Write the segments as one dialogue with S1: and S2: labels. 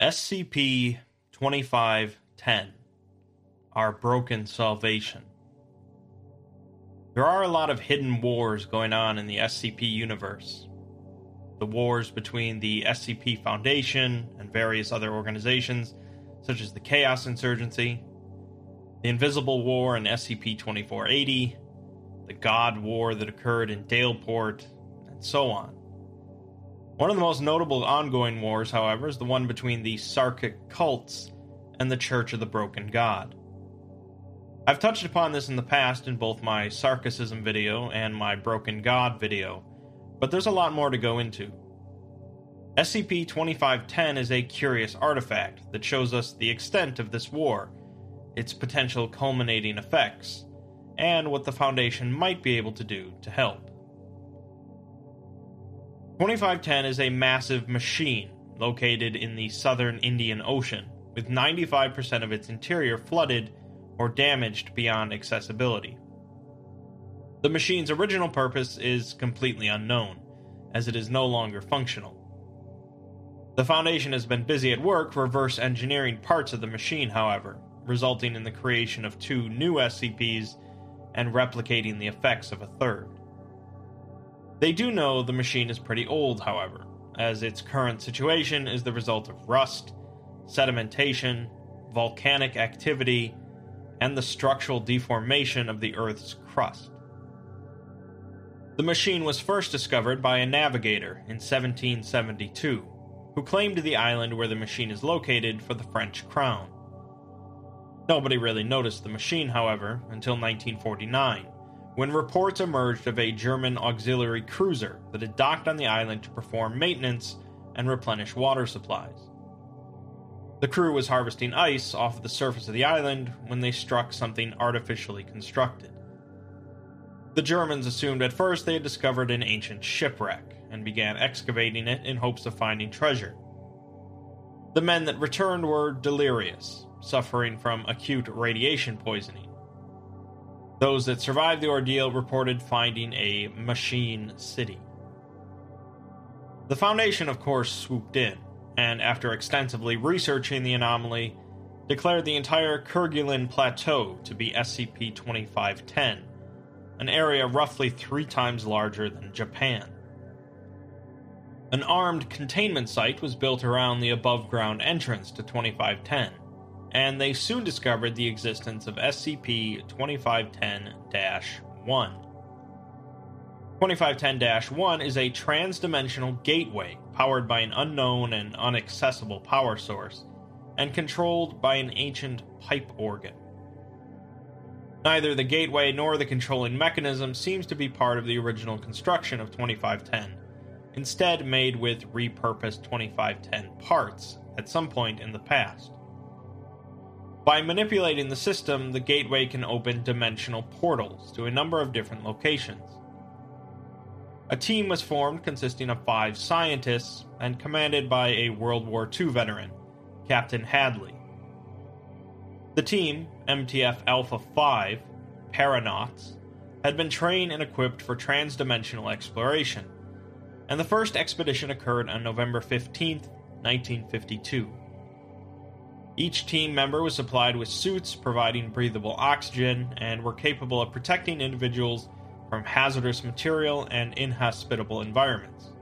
S1: SCP 2510 Our Broken Salvation. There are a lot of hidden wars going on in the SCP universe. The wars between the SCP Foundation and various other organizations, such as the Chaos Insurgency, the Invisible War in SCP 2480, the God War that occurred in Daleport, and so on. One of the most notable ongoing wars, however, is the one between the Sarkic cults and the Church of the Broken God. I've touched upon this in the past in both my Sarkicism video and my Broken God video, but there's a lot more to go into. SCP 2510 is a curious artifact that shows us the extent of this war, its potential culminating effects, and what the Foundation might be able to do to help. 2510 is a massive machine located in the southern Indian Ocean, with 95% of its interior flooded or damaged beyond accessibility. The machine's original purpose is completely unknown, as it is no longer functional. The Foundation has been busy at work reverse engineering parts of the machine, however, resulting in the creation of two new SCPs and replicating the effects of a third. They do know the machine is pretty old, however, as its current situation is the result of rust, sedimentation, volcanic activity, and the structural deformation of the Earth's crust. The machine was first discovered by a navigator in 1772, who claimed the island where the machine is located for the French crown. Nobody really noticed the machine, however, until 1949, when reports emerged of a German auxiliary cruiser that had docked on the island to perform maintenance and replenish water supplies. The crew was harvesting ice off the surface of the island when they struck something artificially constructed. The Germans assumed at first they had discovered an ancient shipwreck and began excavating it in hopes of finding treasure. The men that returned were delirious, suffering from acute radiation poisoning. Those that survived the ordeal reported finding a machine city. The Foundation, of course, swooped in, and after extensively researching the anomaly, declared the entire Kerguelen Plateau to be SCP 2510, an area roughly three times larger than Japan. An armed containment site was built around the above ground entrance to 2510, and they soon discovered the existence of SCP 2510 1. 2510 1 is a transdimensional gateway powered by an unknown and inaccessible power source, and controlled by an ancient pipe organ. Neither the gateway nor the controlling mechanism seems to be part of the original construction of 2510, instead made with repurposed 2510 parts at some point in the past. By manipulating the system, the gateway can open dimensional portals to a number of different locations. A team was formed consisting of five scientists and commanded by a World War II veteran, Captain Hadley. The team, MTF Alpha 5, Paranauts, had been trained and equipped for transdimensional exploration, and the first expedition occurred on November 15, 1952. Each team member was supplied with suits providing breathable oxygen and were capable of protecting individuals from hazardous material and inhospitable environments.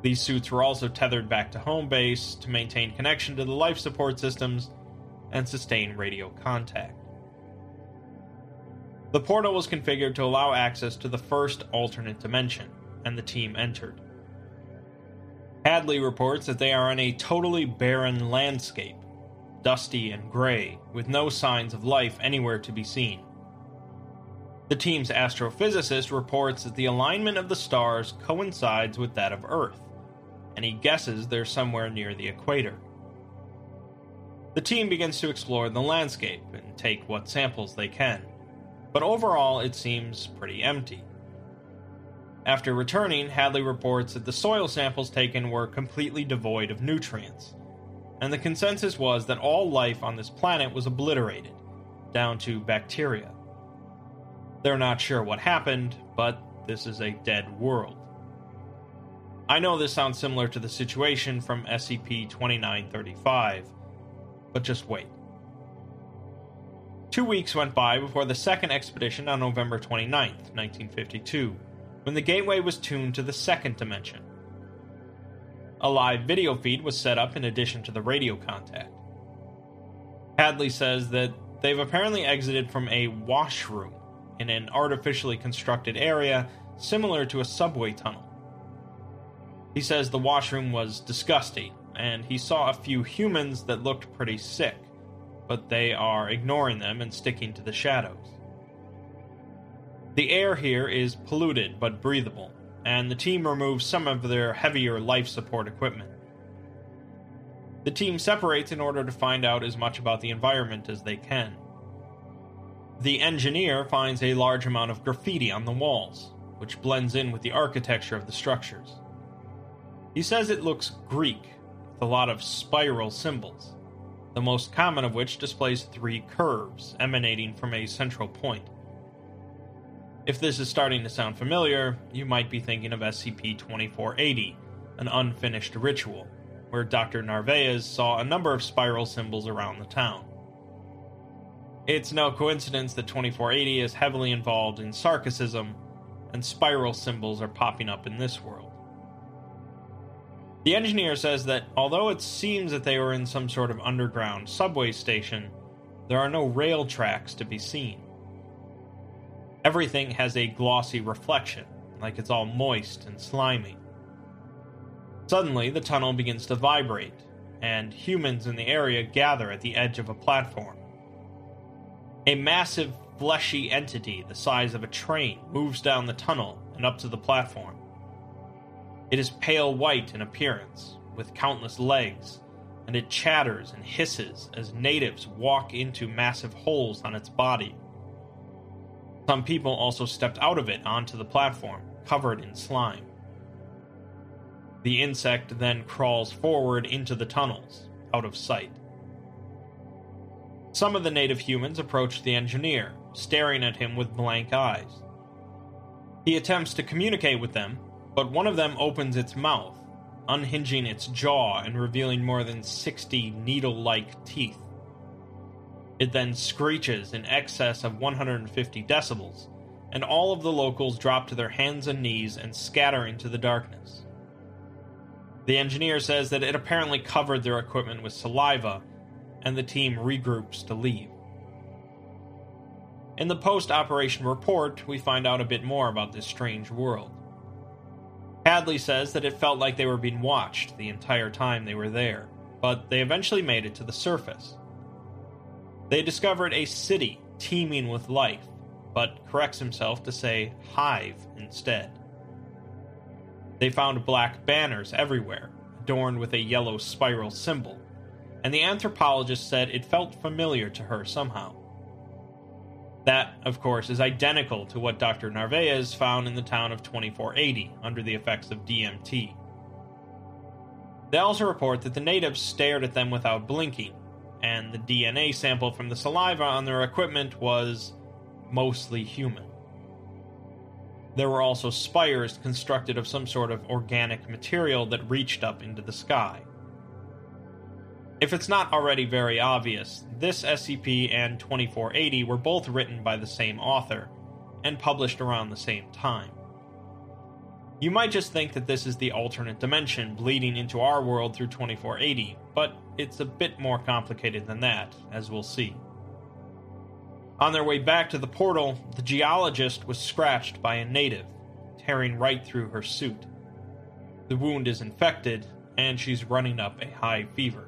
S1: These suits were also tethered back to home base to maintain connection to the life support systems and sustain radio contact. The portal was configured to allow access to the first alternate dimension, and the team entered. Hadley reports that they are in a totally barren landscape, dusty and gray, with no signs of life anywhere to be seen. The team's astrophysicist reports that the alignment of the stars coincides with that of Earth, and he guesses they're somewhere near the equator. The team begins to explore the landscape and take what samples they can, but overall it seems pretty empty. After returning, Hadley reports that the soil samples taken were completely devoid of nutrients, and the consensus was that all life on this planet was obliterated, down to bacteria. They're not sure what happened, but this is a dead world. I know this sounds similar to the situation from SCP 2935, but just wait. Two weeks went by before the second expedition on November 29, 1952, when the gateway was tuned to the second dimension. A live video feed was set up in addition to the radio contact. Hadley says that they've apparently exited from a washroom in an artificially constructed area similar to a subway tunnel. He says the washroom was disgusting, and he saw a few humans that looked pretty sick, but they are ignoring them and sticking to the shadows. The air here is polluted but breathable, and the team removes some of their heavier life support equipment. The team separates in order to find out as much about the environment as they can. The engineer finds a large amount of graffiti on the walls, which blends in with the architecture of the structures. He says it looks Greek, with a lot of spiral symbols, the most common of which displays three curves emanating from a central point. If this is starting to sound familiar, you might be thinking of SCP 2480, an unfinished ritual, where Dr. Narvaez saw a number of spiral symbols around the town. It's no coincidence that 2480 is heavily involved in Sarkicism, and spiral symbols are popping up in this world. The engineer says that although it seems that they were in some sort of underground subway station, there are no rail tracks to be seen. Everything has a glossy reflection, like it's all moist and slimy. Suddenly, the tunnel begins to vibrate, and humans in the area gather at the edge of a platform. A massive, fleshy entity the size of a train moves down the tunnel and up to the platform. It is pale white in appearance, with countless legs, and it chatters and hisses as natives walk into massive holes on its body. Some people also stepped out of it onto the platform, covered in slime. The insect then crawls forward into the tunnels, out of sight. Some of the native humans approach the engineer, staring at him with blank eyes. He attempts to communicate with them, but one of them opens its mouth, unhinging its jaw and revealing more than 60 needle like teeth. It then screeches in excess of 150 decibels, and all of the locals drop to their hands and knees and scatter into the darkness. The engineer says that it apparently covered their equipment with saliva and the team regroups to leave. In the post operation report, we find out a bit more about this strange world. Hadley says that it felt like they were being watched the entire time they were there, but they eventually made it to the surface. They discovered a city teeming with life, but corrects himself to say hive instead. They found black banners everywhere, adorned with a yellow spiral symbol, and the anthropologist said it felt familiar to her somehow. That, of course, is identical to what Dr. Narvaez found in the town of 2480 under the effects of DMT. They also report that the natives stared at them without blinking, and the DNA sample from the saliva on their equipment was mostly human. There were also spires constructed of some sort of organic material that reached up into the sky. If it's not already very obvious, this SCP and 2480 were both written by the same author, and published around the same time. You might just think that this is the alternate dimension bleeding into our world through 2480, but it's a bit more complicated than that, as we'll see. On their way back to the portal, the geologist was scratched by a native, tearing right through her suit. The wound is infected, and she's running up a high fever.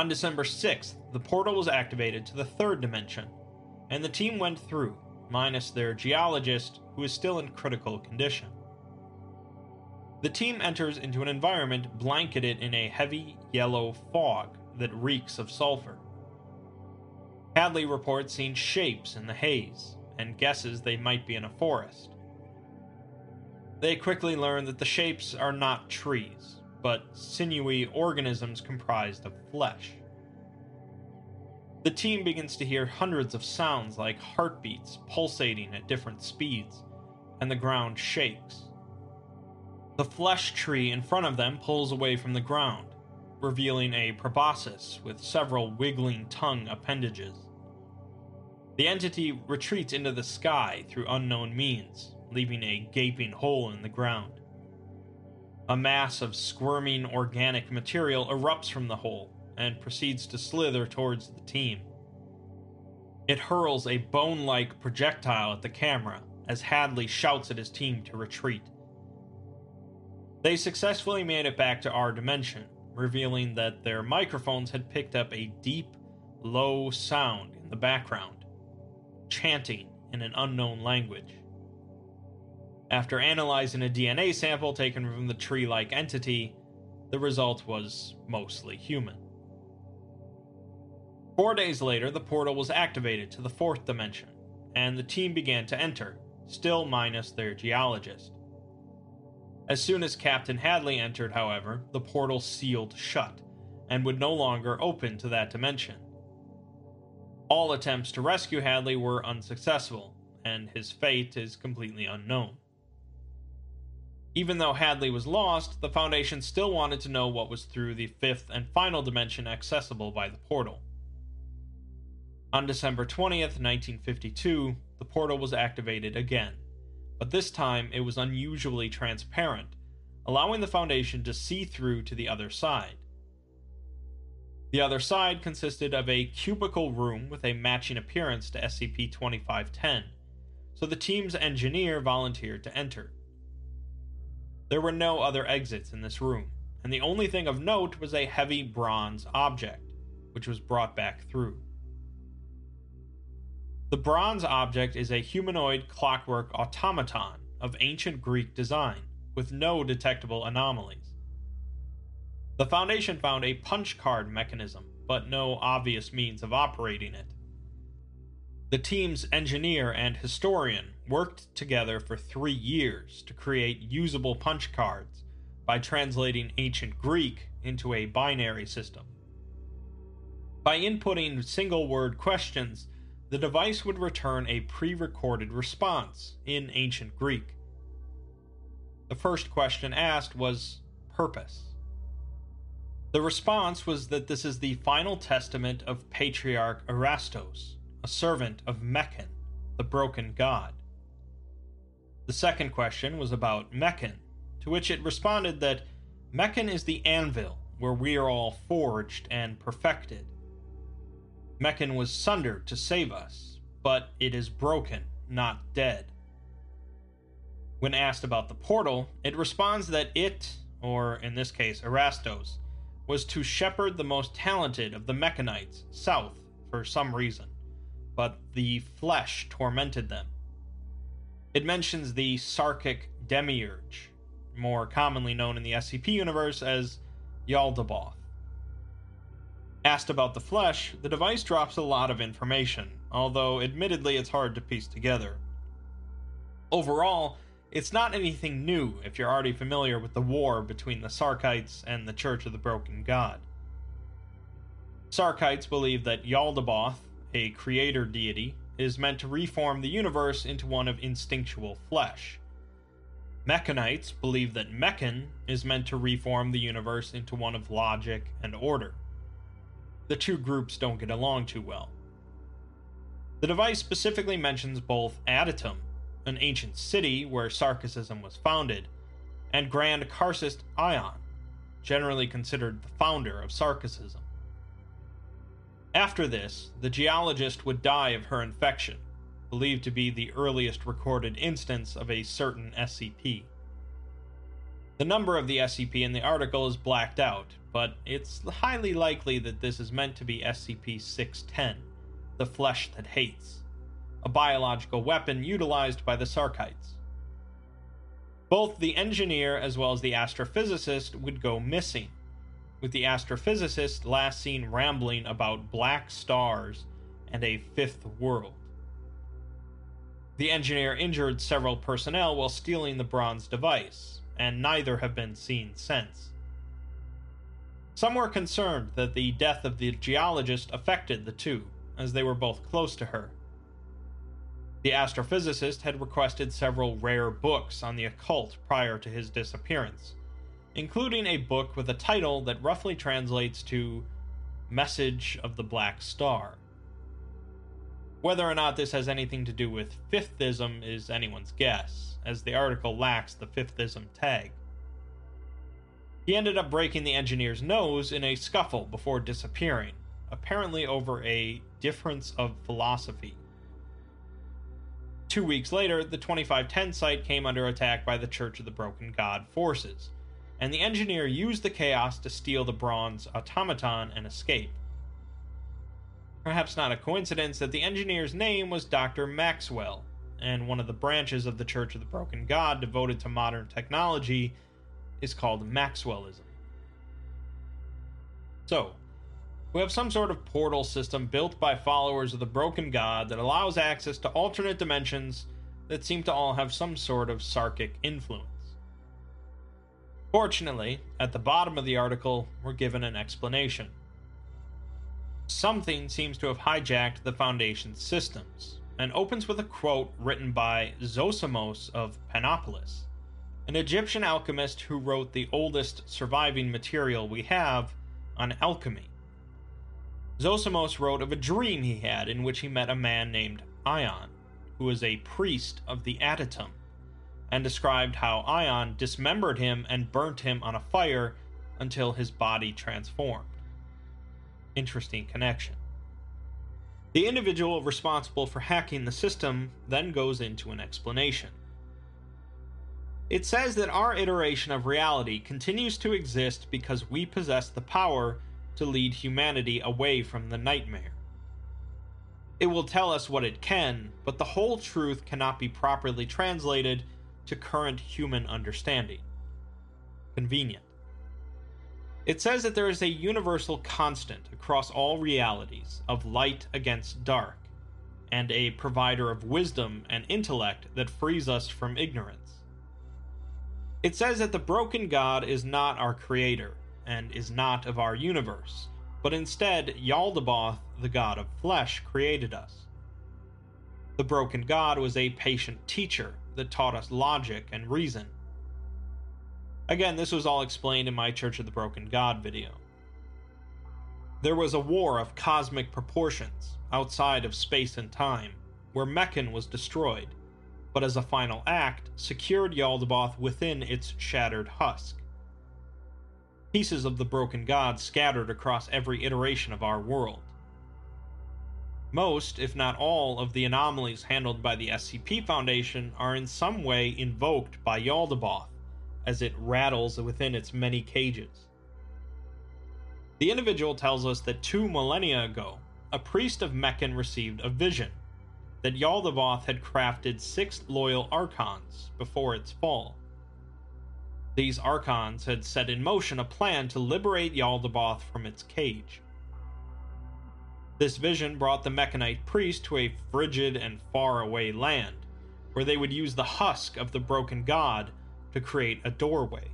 S1: On December 6th, the portal was activated to the third dimension, and the team went through, minus their geologist, who is still in critical condition. The team enters into an environment blanketed in a heavy yellow fog that reeks of sulfur. Hadley reports seeing shapes in the haze and guesses they might be in a forest. They quickly learn that the shapes are not trees, but sinewy organisms comprised of flesh. The team begins to hear hundreds of sounds like heartbeats pulsating at different speeds, and the ground shakes. The flesh tree in front of them pulls away from the ground, revealing a proboscis with several wiggling tongue appendages. The entity retreats into the sky through unknown means, leaving a gaping hole in the ground. A mass of squirming organic material erupts from the hole and proceeds to slither towards the team. It hurls a bone like projectile at the camera as Hadley shouts at his team to retreat. They successfully made it back to our dimension, revealing that their microphones had picked up a deep, low sound in the background, chanting in an unknown language. After analyzing a DNA sample taken from the tree like entity, the result was mostly human. Four days later, the portal was activated to the fourth dimension, and the team began to enter, still minus their geologist. As soon as Captain Hadley entered, however, the portal sealed shut and would no longer open to that dimension. All attempts to rescue Hadley were unsuccessful, and his fate is completely unknown. Even though Hadley was lost, the Foundation still wanted to know what was through the fifth and final dimension accessible by the portal. On December 20th, 1952, the portal was activated again, but this time it was unusually transparent, allowing the Foundation to see through to the other side. The other side consisted of a cubicle room with a matching appearance to SCP 2510, so the team's engineer volunteered to enter. There were no other exits in this room, and the only thing of note was a heavy bronze object, which was brought back through. The bronze object is a humanoid clockwork automaton of ancient Greek design, with no detectable anomalies. The Foundation found a punch card mechanism, but no obvious means of operating it. The team's engineer and historian worked together for three years to create usable punch cards by translating ancient Greek into a binary system. By inputting single word questions, the device would return a pre recorded response in ancient Greek. The first question asked was purpose. The response was that this is the final testament of Patriarch Erastos, a servant of Mekhane, the broken god. The second question was about Mekhane, to which it responded that Mekhane is the anvil where we are all forged and perfected. Mekhane was sundered to save us, but it is broken, not dead. When asked about the portal, it responds that it, or in this case Erastos, was to shepherd the most talented of the Mekhanites south for some reason, but the flesh tormented them. It mentions the Sarkic Demiurge, more commonly known in the SCP universe as Yaldabaoth. Asked about the flesh, the device drops a lot of information, although admittedly it's hard to piece together. Overall, it's not anything new if you're already familiar with the war between the Sarkites and the Church of the Broken God. Sarkites believe that Yaldabaoth, a creator deity, is meant to reform the universe into one of instinctual flesh. Mekhanites believe that Mekhane is meant to reform the universe into one of logic and order. The two groups don't get along too well. The device specifically mentions both Adytum, an ancient city where Sarkicism was founded, and Grand Karcist Ion, generally considered the founder of Sarkicism. After this, the geologist would die of her infection, believed to be the earliest recorded instance of a certain SCP. The number of the SCP in the article is blacked out, but it's highly likely that this is meant to be SCP 610, the flesh that hates, a biological weapon utilized by the Sarkites. Both the engineer as well as the astrophysicist would go missing, with the astrophysicist last seen rambling about black stars and a fifth world. The engineer injured several personnel while stealing the bronze device, and neither have been seen since. Some were concerned that the death of the geologist affected the two, as they were both close to her. The astrophysicist had requested several rare books on the occult prior to his disappearance, including a book with a title that roughly translates to Message of the Black Star. Whether or not this has anything to do with Fifthism is anyone's guess, as the article lacks the Fifthism tag. He ended up breaking the engineer's nose in a scuffle before disappearing, apparently over a difference of philosophy. Two weeks later, the 2510 site came under attack by the Church of the Broken God forces, and the engineer used the chaos to steal the bronze automaton and escape. Perhaps not a coincidence that the engineer's name was Dr. Maxwell, and one of the branches of the Church of the Broken God devoted to modern technology is called Maxwellism. So, we have some sort of portal system built by followers of the Broken God that allows access to alternate dimensions that seem to all have some sort of Sarkic influence. Fortunately, at the bottom of the article, we're given an explanation. Something seems to have hijacked the Foundation's systems, and opens with a quote written by Zosimos of Panopolis, an Egyptian alchemist who wrote the oldest surviving material we have on alchemy. Zosimos wrote of a dream he had in which he met a man named Ion, who was a priest of the Adytum, and described how Ion dismembered him and burnt him on a fire until his body transformed. Interesting connection. The individual responsible for hacking the system then goes into an explanation. It says that our iteration of reality continues to exist because we possess the power to lead humanity away from the nightmare. It will tell us what it can, but the whole truth cannot be properly translated to current human understanding. Convenient. It says that there is a universal constant across all realities of light against dark, and a provider of wisdom and intellect that frees us from ignorance. It says that the broken God is not our creator, and is not of our universe, but instead Yaldabaoth, the god of flesh, created us. The broken god was a patient teacher that taught us logic and reason Again, this was all explained in my Church of the Broken God video. There was a war of cosmic proportions, outside of space and time, where Mekhane was destroyed, but as a final act, secured Yaldabaoth within its shattered husk. Pieces of the broken god scattered across every iteration of our world. Most, if not all, of the anomalies handled by the SCP Foundation are in some way invoked by Yaldabaoth, as it rattles within its many cages. The individual tells us that two millennia ago, a priest of Mekhane received a vision that Yaldabaoth had crafted six loyal archons before its fall. These archons had set in motion a plan to liberate Yaldabaoth from its cage. This vision brought the Mekhanite priest to a frigid and faraway land, where they would use the husk of the broken god to create a doorway.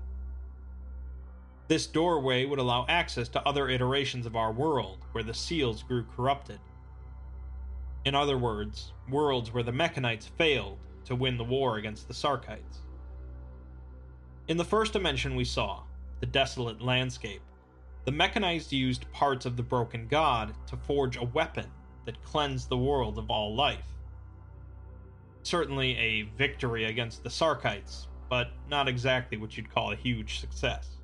S1: This doorway would allow access to other iterations of our world where the seals grew corrupted. In other words, worlds where the Mekhanites failed to win the war against the Sarkites. In the first dimension we saw, the desolate landscape, the Mekhanites used parts of the broken god to forge a weapon that cleansed the world of all life. Certainly a victory against the Sarkites, but not exactly what you'd call a huge success.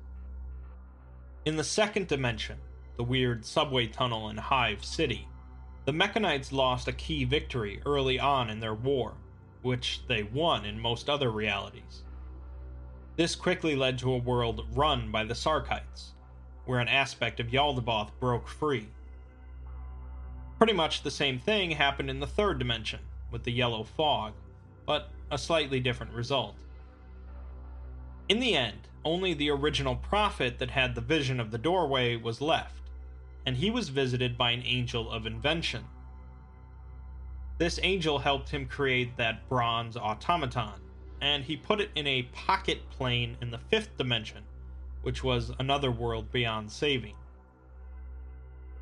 S1: In the second dimension, the weird subway tunnel in Hive City, the Mekhanites lost a key victory early on in their war, which they won in most other realities. This quickly led to a world run by the Sarkites, where an aspect of Yaldabaoth broke free. Pretty much the same thing happened in the third dimension, with the yellow fog, but a slightly different result. In the end, only the original prophet that had the vision of the doorway was left, and he was visited by an angel of invention. This angel helped him create that bronze automaton, and he put it in a pocket plane in the fifth dimension, which was another world beyond saving.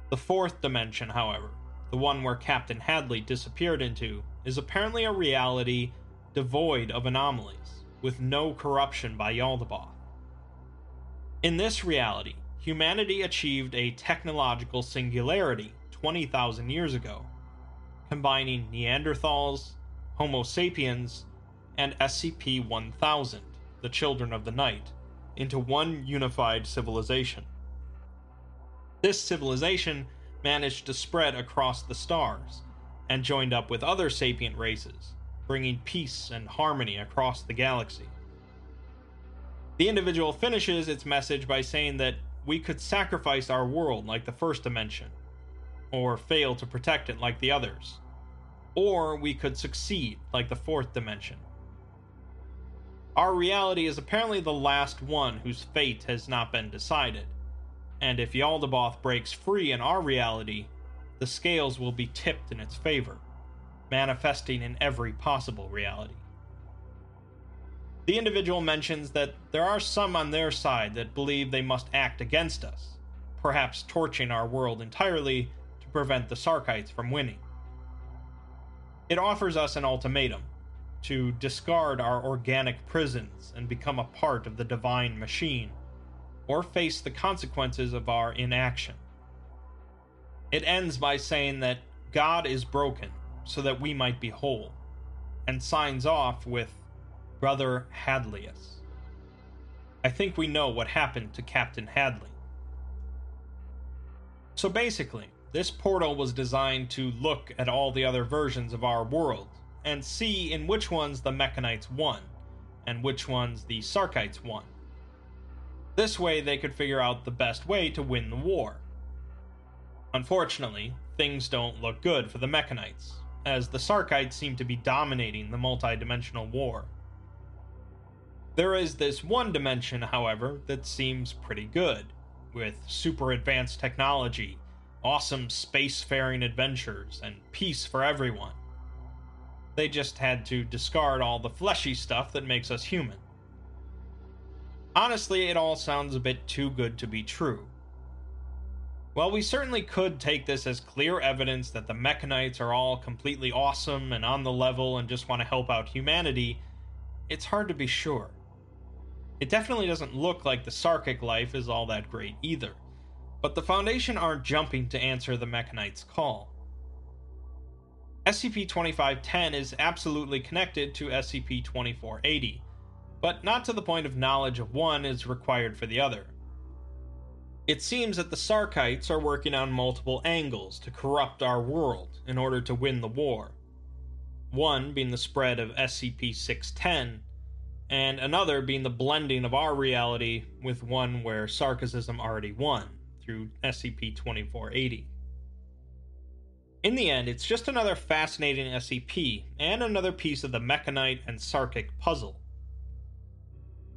S1: The fourth dimension, however, the one where Captain Hadley disappeared into, is apparently a reality devoid of anomalies, with no corruption by Yaldabaoth. In this reality, humanity achieved a technological singularity 20,000 years ago, combining Neanderthals, Homo sapiens, and SCP 1000, the Children of the Night, into one unified civilization. This civilization managed to spread across the stars and joined up with other sapient races, bringing peace and harmony across the galaxy. The individual finishes its message by saying that we could sacrifice our world like the first dimension, or fail to protect it like the others, or we could succeed like the fourth dimension. Our reality is apparently the last one whose fate has not been decided, and if Yaldabaoth breaks free in our reality, the scales will be tipped in its favor, manifesting in every possible reality. The individual mentions that there are some on their side that believe they must act against us, perhaps torching our world entirely to prevent the Sarkites from winning. It offers us an ultimatum to discard our organic prisons and become a part of the divine machine, or face the consequences of our inaction. It ends by saying that God is broken so that we might be whole, and signs off with Brother Hadleyus. I think we know what happened to Captain Hadley. So basically, this portal was designed to look at all the other versions of our world and see in which ones the Mekhanites won and which ones the Sarkites won. This way, they could figure out the best way to win the war. Unfortunately, things don't look good for the Mekhanites, as the Sarkites seem to be dominating the multi-dimensional war. There is this one dimension, however, that seems pretty good, with super advanced technology, awesome spacefaring adventures, and peace for everyone. They just had to discard all the fleshy stuff that makes us human. Honestly, it all sounds a bit too good to be true. While we certainly could take this as clear evidence that the Mekhanites are all completely awesome and on the level and just want to help out humanity, it's hard to be sure. It definitely doesn't look like the Sarkic life is all that great either, but the Foundation aren't jumping to answer the Mekhanites' call. SCP 2510 is absolutely connected to SCP 2480, but not to the point of knowledge of one is required for the other. It seems that the Sarkites are working on multiple angles to corrupt our world in order to win the war. One being the spread of SCP 610, and another being the blending of our reality with one where Sarkicism already won through SCP 2480. In the end, it's just another fascinating SCP and another piece of the Mekhanite and Sarkic puzzle.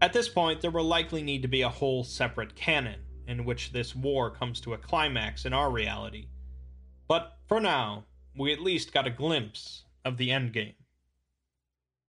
S1: At this point, there will likely need to be a whole separate canon in which this war comes to a climax in our reality. But for now, we at least got a glimpse of the endgame.